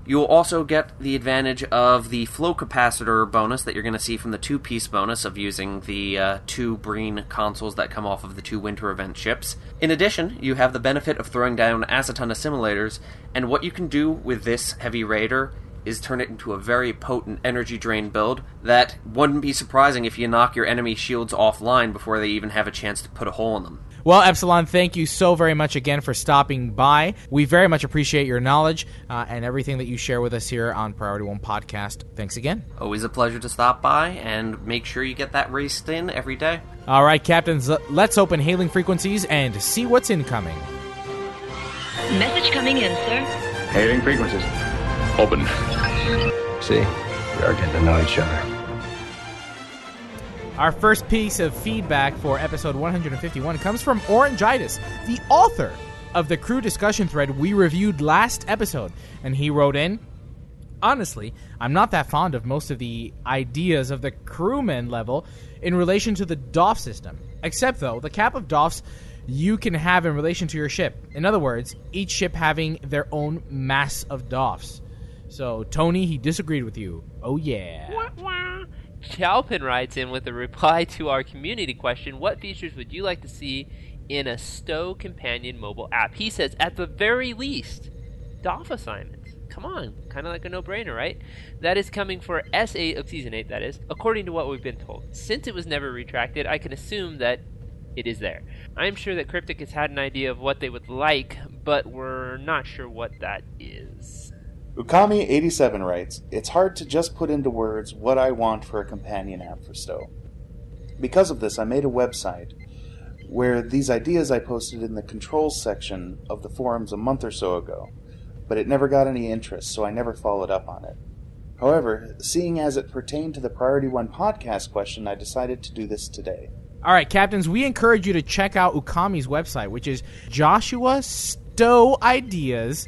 You'll also get the advantage of the flow capacitor bonus that you're going to see from the two piece bonus of using the uh, two Breen consoles that come off of the two Winter Event ships. In addition, you have the benefit of throwing down Aceton assimilators, and what you can do with this Heavy Raider is turn it into a very potent energy drain build that wouldn't be surprising if you knock your enemy shields offline before they even have a chance to put a hole in them. Well, Epsilon, thank you so very much again for stopping by. We very much appreciate your knowledge uh, and everything that you share with us here on Priority One Podcast. Thanks again. Always a pleasure to stop by and make sure you get that raced in every day. All right, Captains, let's open hailing frequencies and see what's incoming. Message coming in, sir. Hailing frequencies. Open. See, we are getting to know each other. Our first piece of feedback for episode 151 comes from Orangitis, the author of the crew discussion thread we reviewed last episode. And he wrote in Honestly, I'm not that fond of most of the ideas of the crewman level in relation to the DOF system. Except, though, the cap of DOFs you can have in relation to your ship. In other words, each ship having their own mass of DOFs. So, Tony, he disagreed with you. Oh, yeah. Chalpin writes in with a reply to our community question What features would you like to see in a STO Companion mobile app? He says, at the very least, DOF assignments. Come on, kind of like a no brainer, right? That is coming for S8 of Season 8, that is, according to what we've been told. Since it was never retracted, I can assume that it is there. I'm sure that Cryptic has had an idea of what they would like, but we're not sure what that is. Ukami87 writes, It's hard to just put into words what I want for a companion app for STO. Because of this, I made a website where these ideas I posted in the controls section of the forums a month or so ago, but it never got any interest, so I never followed up on it. However, seeing as it pertained to the Priority One podcast question, I decided to do this today. All right, captains, we encourage you to check out Ukami's website, which is Joshua Stow Ideas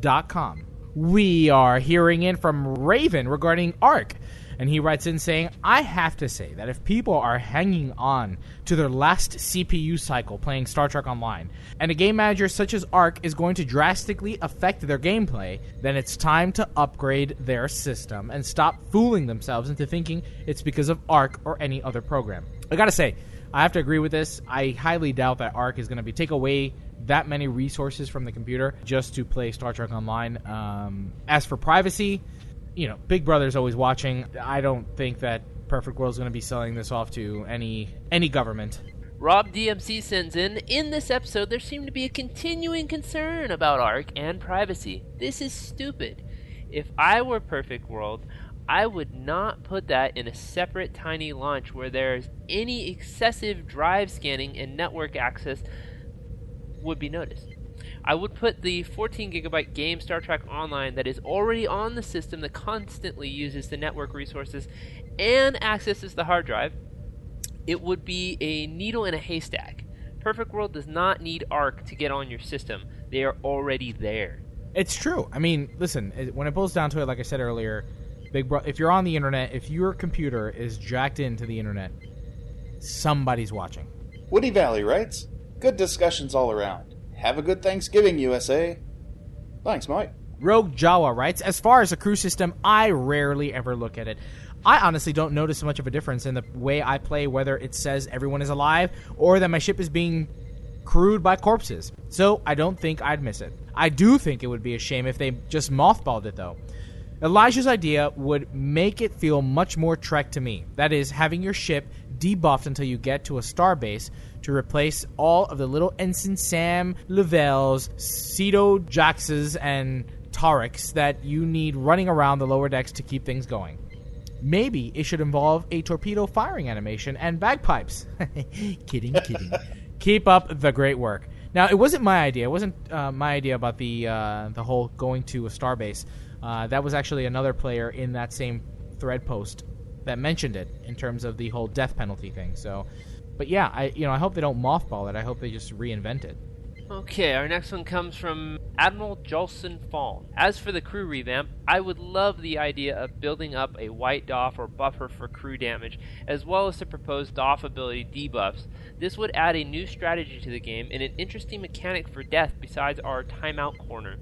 www.webs.com. We are hearing in from Raven regarding ARC, and he writes in saying, I have to say that if people are hanging on to their last CPU cycle playing Star Trek Online, and a game manager such as ARC is going to drastically affect their gameplay, then it's time to upgrade their system and stop fooling themselves into thinking it's because of ARC or any other program. I gotta say, I have to agree with this. I highly doubt that ARC is going to be take away that many resources from the computer just to play Star Trek Online. Um, as for privacy, you know, Big Brother's always watching. I don't think that Perfect World's going to be selling this off to any any government. Rob DMC sends in In this episode, there seemed to be a continuing concern about ARC and privacy. This is stupid. If I were Perfect World, I would not put that in a separate tiny launch where there's any excessive drive scanning and network access would be noticed. I would put the 14 gigabyte game Star Trek Online that is already on the system that constantly uses the network resources and accesses the hard drive. It would be a needle in a haystack. Perfect World does not need ARC to get on your system. They are already there. It's true. I mean, listen, when it boils down to it, like I said earlier, Big Bro- if you're on the internet, if your computer is jacked into the internet, somebody's watching. Woody Valley writes, Good discussions all around. Have a good Thanksgiving, USA. Thanks, Mike. Rogue Jawa writes, As far as a crew system, I rarely ever look at it. I honestly don't notice much of a difference in the way I play, whether it says everyone is alive or that my ship is being crewed by corpses. So I don't think I'd miss it. I do think it would be a shame if they just mothballed it, though. Elijah's idea would make it feel much more Trek to me. That is, having your ship debuffed until you get to a starbase to replace all of the little Ensign Sam Lavelles, Sito Jaxas, and Tauriks that you need running around the lower decks to keep things going. Maybe it should involve a torpedo firing animation and bagpipes. (laughs) kidding, kidding. Keep up the great work. Now, it wasn't my idea. It wasn't uh, my idea about the uh, the whole going to a starbase. Uh, that was actually another player in that same thread post that mentioned it in terms of the whole death penalty thing. So, but yeah, I you know I hope they don't mothball it. I hope they just reinvent it. Okay, our next one comes from Admiral Jolson Fawn. As for the crew revamp, I would love the idea of building up a white doff or buffer for crew damage, as well as the proposed DOF ability debuffs. This would add a new strategy to the game and an interesting mechanic for death besides our timeout corner.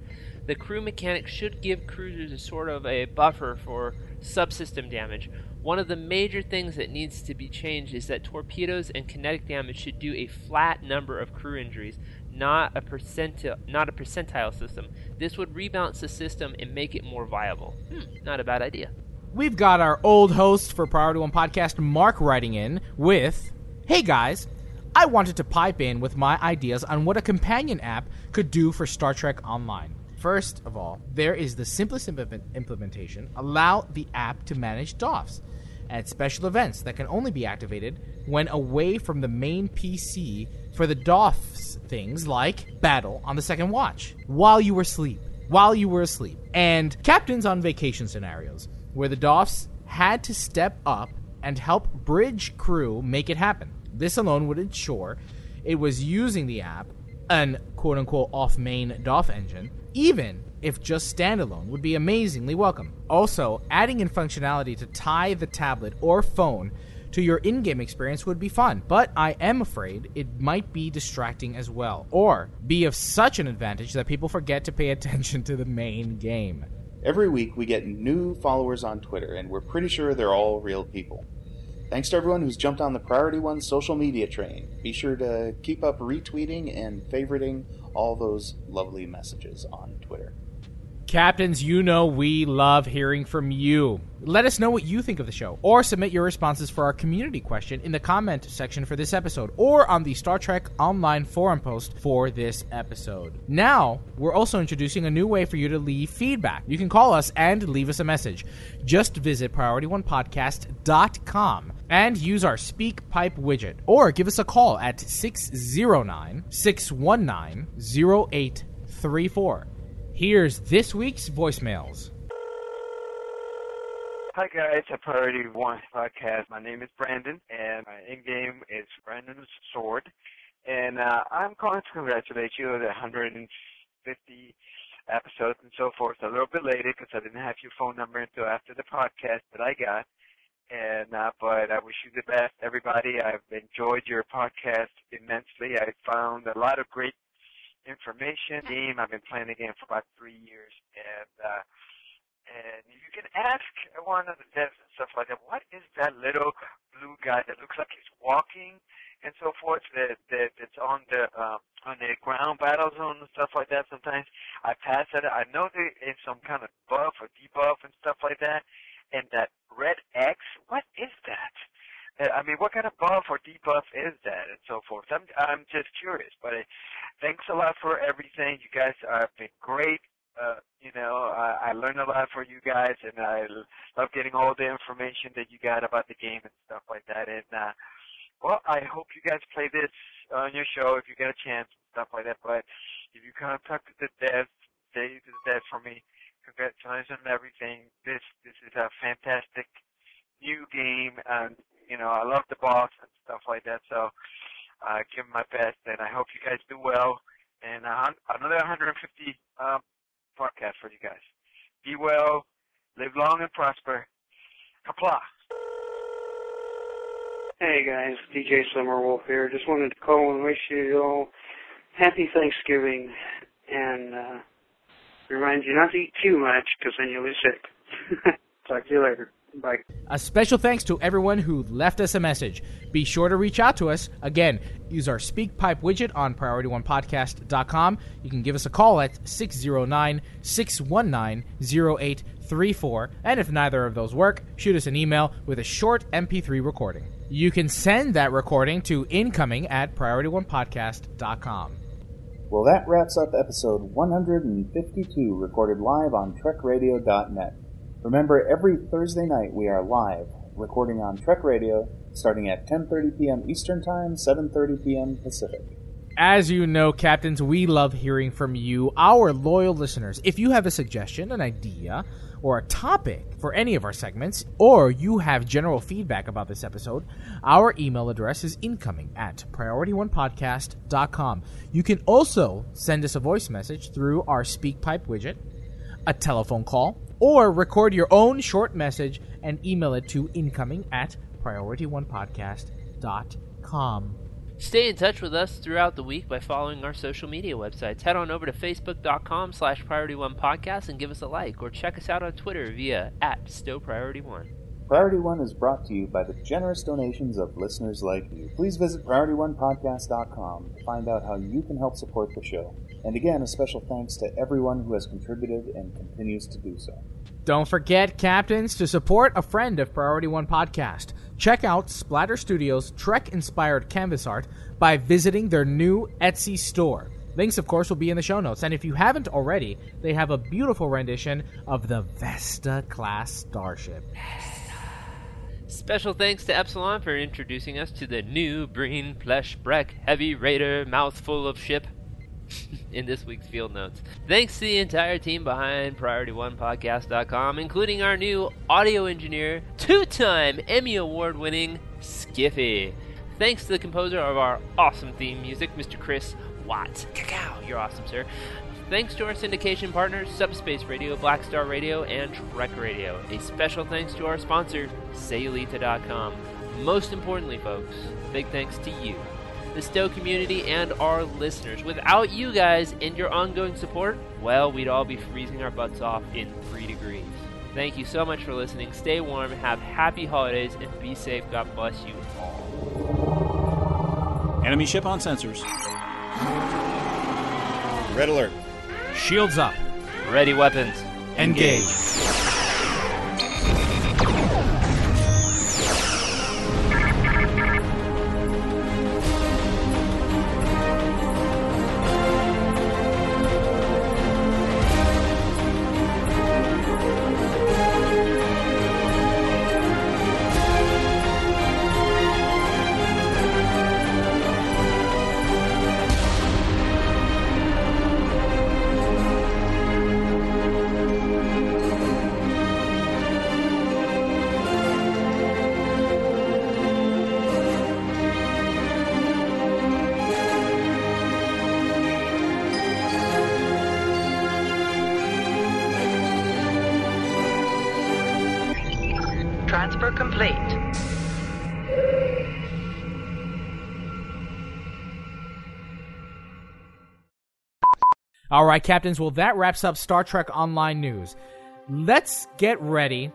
The crew mechanic should give cruisers a sort of a buffer for subsystem damage. One of the major things that needs to be changed is that torpedoes and kinetic damage should do a flat number of crew injuries, not a percentile, not a percentile system. This would rebalance the system and make it more viable. Hmm, not a bad idea. We've got our old host for Priority One Podcast, Mark, writing in with Hey guys, I wanted to pipe in with my ideas on what a companion app could do for Star Trek Online. First of all, there is the simplest implementation allow the app to manage DOFs at special events that can only be activated when away from the main PC for the DOFs things like battle on the second watch while you were asleep, while you were asleep, and captains on vacation scenarios where the DOFs had to step up and help bridge crew make it happen. This alone would ensure it was using the app, an quote unquote off main DOF engine, even if just standalone would be amazingly welcome. Also, adding in functionality to tie the tablet or phone to your in game experience would be fun, but I am afraid it might be distracting as well, or be of such an advantage that people forget to pay (laughs) attention to the main game. Every week we get new followers on Twitter, and we're pretty sure they're all real people. Thanks to everyone who's jumped on the Priority One social media train. Be sure to keep up retweeting and favoriting all those lovely messages on Twitter. Captains, you know we love hearing from you. Let us know what you think of the show, or submit your responses for our community question in the comment section for this episode, or on the Star Trek Online forum post for this episode. Now, we're also introducing a new way for you to leave feedback. You can call us and leave us a message. Just visit PriorityOnePodcast.com and use our SpeakPipe widget, or give us a call at 609 619 0834. Here's this week's voicemails. Hi guys, a Priority One podcast. My name is Brandon, and my in-game is Brandon's Sword. And uh, I'm calling to congratulate you on the 150 episodes and so forth. A little bit later because I didn't have your phone number until after the podcast that I got. And uh, but I wish you the best, everybody. I've enjoyed your podcast immensely. I found a lot of great information game. I've been playing the game for about three years, and uh, and you can ask one of the devs and stuff like that, what is that little blue guy that looks like he's walking and so forth that that that's on the um, on the ground battle zone and stuff like that. Sometimes I pass at it. I know there is some kind of buff or debuff and stuff like that. And that red X, what is that? Uh, I mean, what kind of buff or debuff is that, and so forth? I'm I'm just curious. But uh, thanks a lot for everything. You guys have been great. Uh, you know, I, I learned a lot for you guys, and I love getting all the information that you got about the game and stuff like that. And uh, well, I hope you guys play this on your show if you get a chance and stuff like that. But if you contact the devs, say to the devs for me, congratulations on everything. This this is a fantastic new game, and you know, I love the boss and stuff like that. So uh, give my best, and I hope you guys do well. And uh, another 150 um, podcast for you guys. Be well, live long and prosper. Qapla'. Hey guys, DJ Summerwolf here. Just wanted to call and wish you all happy Thanksgiving and uh, remind you not to eat too much because then you'll be sick. (laughs) Talk to you later. Bye. A special thanks to everyone who left us a message. Be sure to reach out to us. Again, use our SpeakPipe widget on PriorityOnePodcast.com. You can give us a call at 609 619 0834. And if neither of those work, shoot us an email with a short MP3 recording. You can send that recording to incoming at PriorityOnePodcast.com. Well, that wraps up episode 152, recorded live on TrekRadio.net. Remember, every Thursday night we are live, recording on Trek Radio, starting at 10:30 p.m. Eastern Time, 7:30 p.m. Pacific. As you know, captains, we love hearing from you, our loyal listeners. If you have a suggestion, an idea, or a topic for any of our segments, or you have general feedback about this episode, our email address is incoming at priorityonepodcast.com. You can also send us a voice message through our SpeakPipe widget, a telephone call, or record your own short message and email it to incoming at priorityonepodcast.com. Stay in touch with us throughout the week by following our social media websites. Head on over to facebook.com slash priority one podcast and give us a like, or check us out on Twitter via at Stow Priority One. Priority One is brought to you by the generous donations of listeners like you. Please visit PriorityOnePodcast.com to find out how you can help support the show. And again, a special thanks to everyone who has contributed and continues to do so. Don't forget, captains, to support a friend of Priority One Podcast. Check out Splatter Studios' Trek inspired canvas art by visiting their new Etsy store. Links, of course, will be in the show notes. And if you haven't already, they have a beautiful rendition of the Vesta class starship. Special thanks to Epsilon for introducing us to the new Breen Plesh Brek Heavy Raider mouthful of ship (laughs) in this week's field notes. Thanks to the entire team behind PriorityOnePodcast.com, including our new audio engineer, two-time Emmy Award-winning Skiffy. Thanks to the composer of our awesome theme music, Mr. Chris Watts. Cacao, you're awesome, sir. Thanks to our syndication partners, Subspace Radio, Black Star Radio, and Trek Radio. A special thanks to our sponsor, Sayulita.com. Most importantly, folks, big thanks to you, the STO community, and our listeners. Without you guys and your ongoing support, well, we'd all be freezing our butts off in three degrees. Thank you so much for listening. Stay warm, have happy holidays, and be safe. God bless you all. Enemy ship on sensors. Red alert. Shields up. Ready weapons. Engage. Transfer right, captains. Well, that wraps up Star Trek Online news. Let's get ready.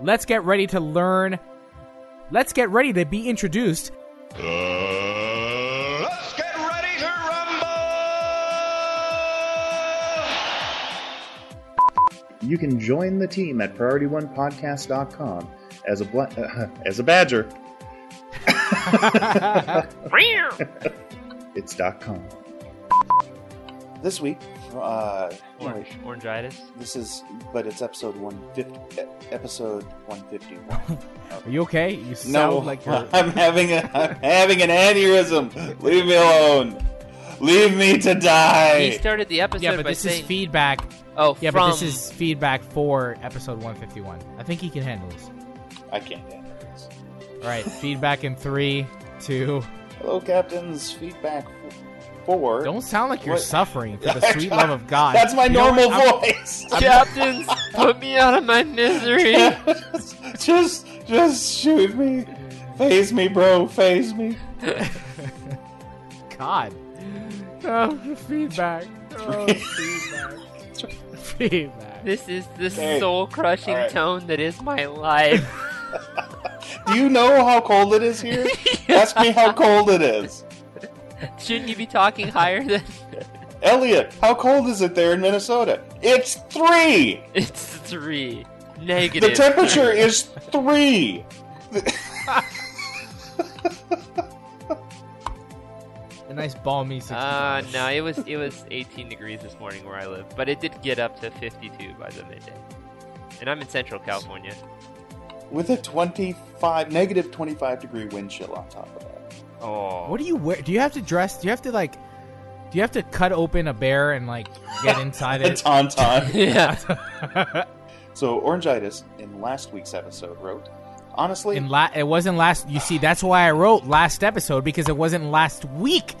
Let's get ready to learn. Let's get ready to be introduced. let's get ready to You can join the team at PriorityOnePodcast.com as a bla- (laughs) uh, as a badger. (laughs) it's dot .com. This week, uh, Orange, orangitis. This is, but it's episode one fifty. Episode one fifty one. (laughs) Are you okay? You sound No, like you're. (laughs) I'm having a, I'm having an aneurysm. Leave me alone. Leave me to die. He started the episode yeah, but by this saying, is feedback. Oh, yeah, from but this is feedback for episode 151. I think he can handle this. I can't handle this. All right, feedback in three, two. Hello, captains. Feedback f- four. Don't sound like you're What? suffering for the (laughs) sweet love of God. That's my You normal what? I'm- voice. (laughs) Captains, put me out of my misery. (laughs) just, just shoot me. Phase me, bro. Phase me. God. Oh, feedback. Oh, feedback. feedback. This is the Hey, soul-crushing all right. tone that is my life. Do you know how cold it is here? Ask me how cold it is. (laughs) Shouldn't you be talking higher than? (laughs) Elliot, how cold is it there in Minnesota? It's three. It's three. Negative. The temperature is (laughs) three. A nice balmy 65. Uh, no, it was it was 18 degrees this morning where I live, but it did get up to 52 by the midday. And I'm in Central California. With a 25, negative 25 degree wind chill on top of that. Oh. What do you wear? Do you have to dress? Do you have to like? Do you have to cut open a bear and like get (laughs) inside A it? tauntaun. (laughs) yeah. (laughs) So Orangitis in last week's episode wrote, honestly, In la- it wasn't last. You see, that's why I wrote last episode because it wasn't last week.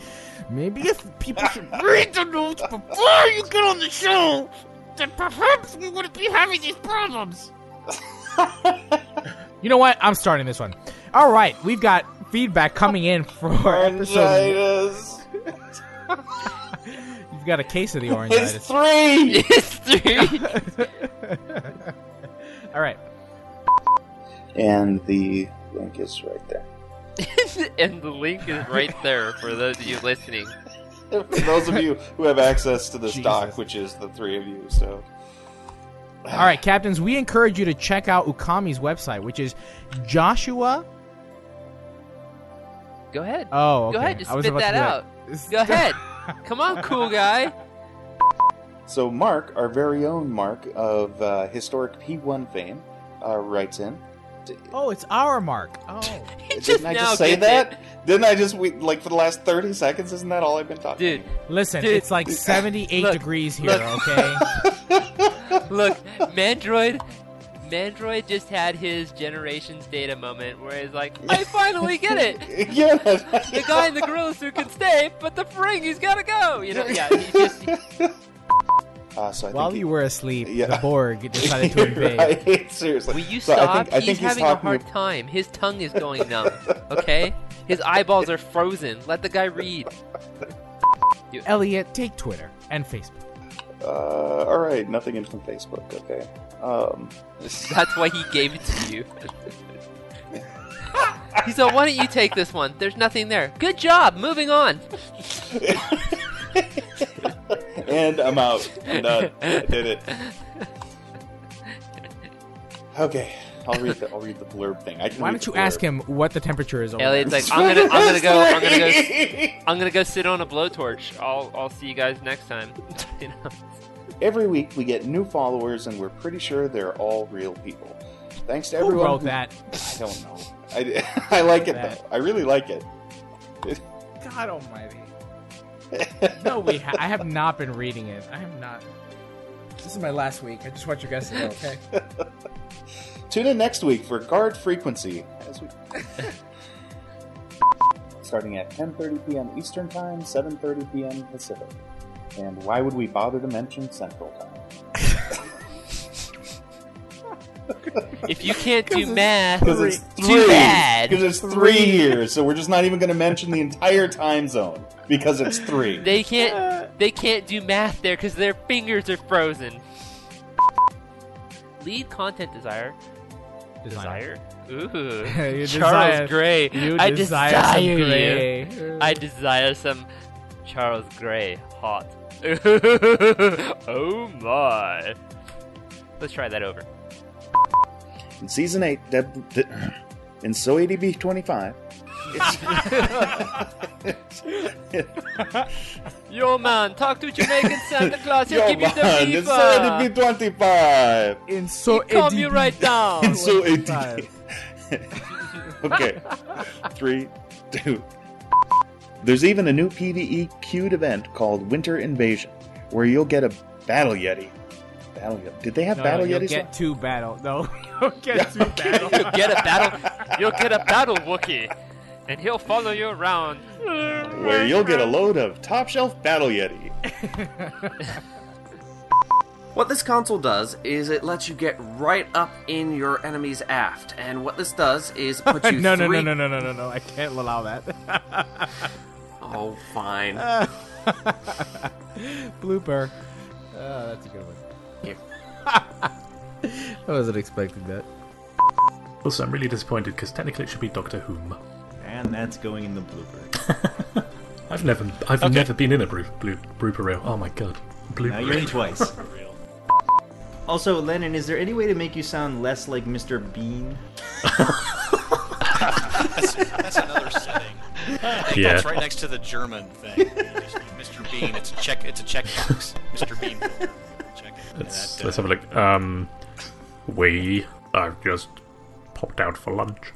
Maybe if people should read the notes before you get on the show, then perhaps we wouldn't be having these problems. you know what? I'm starting this one. All right, we've got feedback coming in for episode. Orangitis. (laughs) You've got a case of the It's orangitis. three. (laughs) (laughs) All right. and the link is right there. and the link is right there for those of you listening. For those of you who have access to this Jesus. doc, which is the three of you, so All right, captains, we encourage you to check out Ukami's website, which is Joshua. Go ahead. Oh, okay. Go ahead, just spit about to that do out. Go ahead. Come on, cool (laughs) guy. So Mark, our very own Mark of uh, historic P1 fame, uh, writes in. Oh, it's our mark. Oh, (laughs) Didn't I just say that? Didn't I just we, like for the last thirty seconds? Isn't that all I've been talking? Dude, listen, Dude. it's like (laughs) 78 Look, degrees here. look. Okay. Look, Mandroid. Mandroid just had his generations data moment where he's like, (laughs) I finally get it. (laughs) yeah. The guy in the gorilla suit can stay, but the Ferengi's gotta go. You know, yeah. He just, (laughs) Uh, so I While think you were asleep, Yeah. the Borg decided to invade. right, seriously. will you So stop? I think, I he's think he's having a hard ab- time. His tongue is going numb. Okay, his eyeballs are frozen. Let the guy read. Elliot, take Twitter and Facebook. Uh, all right, nothing in from Facebook. Okay. Um, (laughs) That's why he gave it to you. (laughs) He's like, why don't you take this one? There's nothing there. Good job. Moving on. (laughs) and I'm out. I'm done. I did it. Okay, I'll read the I'll read the blurb thing. I can Why read don't you the ask him what the temperature is over Elliot's like, I'm gonna, I'm gonna go, I'm gonna go, I'm gonna go sit on a blowtorch. I'll, I'll see you guys next time. you know? Every week we get new followers, and we're pretty sure they're all real people. Thanks to Who everyone. wrote that? I don't know. I, (laughs) I like it That. though. I really like it. (laughs) God Almighty. no, we. Ha- I have not been reading it. I have not. This is my last week. I just want you guys to know. Okay. (laughs) Tune in next week for Guard Frequency. As we... Starting at 10:30 p.m. Eastern Time, 7:30 p.m. Pacific. And why would we bother to mention Central Time? If you can't do (laughs) it's- math, 'cause it's too three. bad. Because it's three years, so we're just not even going to mention the entire time zone because it's three. They can't, uh, they can't do math there because their fingers are frozen. Lead content desire. Desire. Ooh, (laughs) You Charles desire- Gray. you I desire desire, some you. Gray. I desire some Charles Gray. Hot. (laughs) oh my. Let's try that over. In season eight, Deb, De- in So ADB 25. (laughs) Yo man, talk to Jamaican Santa Claus. He'll Yo, give you the man, FIFA. in So ADB 25. In so He calm you right down. In So ADB. (laughs) okay. Three, two. There's even a new PvE queued event called Winter Invasion, where you'll get a Battle Yeti. Battle Yeti. Did they have No, Battle no, you'll Yetis? get two battle. No, (laughs) you'll get two battle. You'll get a battle. (laughs) You'll get a battle Wookie, and he'll follow you around. where you'll get a load of top shelf Battle Yeti. (laughs) What this console does is it lets you get right up in your enemy's aft, and what this does is put you no, no, no, no, no, no, no, no. I can't allow that. Oh, fine. (laughs) Blooper. Oh, that's a good one. (laughs) I wasn't expecting that. Also, I'm really disappointed because technically it should be Doctor Whom. And that's going in the blooper. (laughs) I've never, I've Okay. never been in a blue, blue, blooper reel. Oh my god, blooper Now you're in reel. twice. Also, Lennon, is there any way to make you sound less like Mr. Bean? That's, that's another setting. Yeah. that's right next to the German thing. Just Mr. Bean. It's a check. It's a checkbox. Mr. Bean. Check it. Let's, That, uh, let's have a look. Um, we I've just popped out for lunch.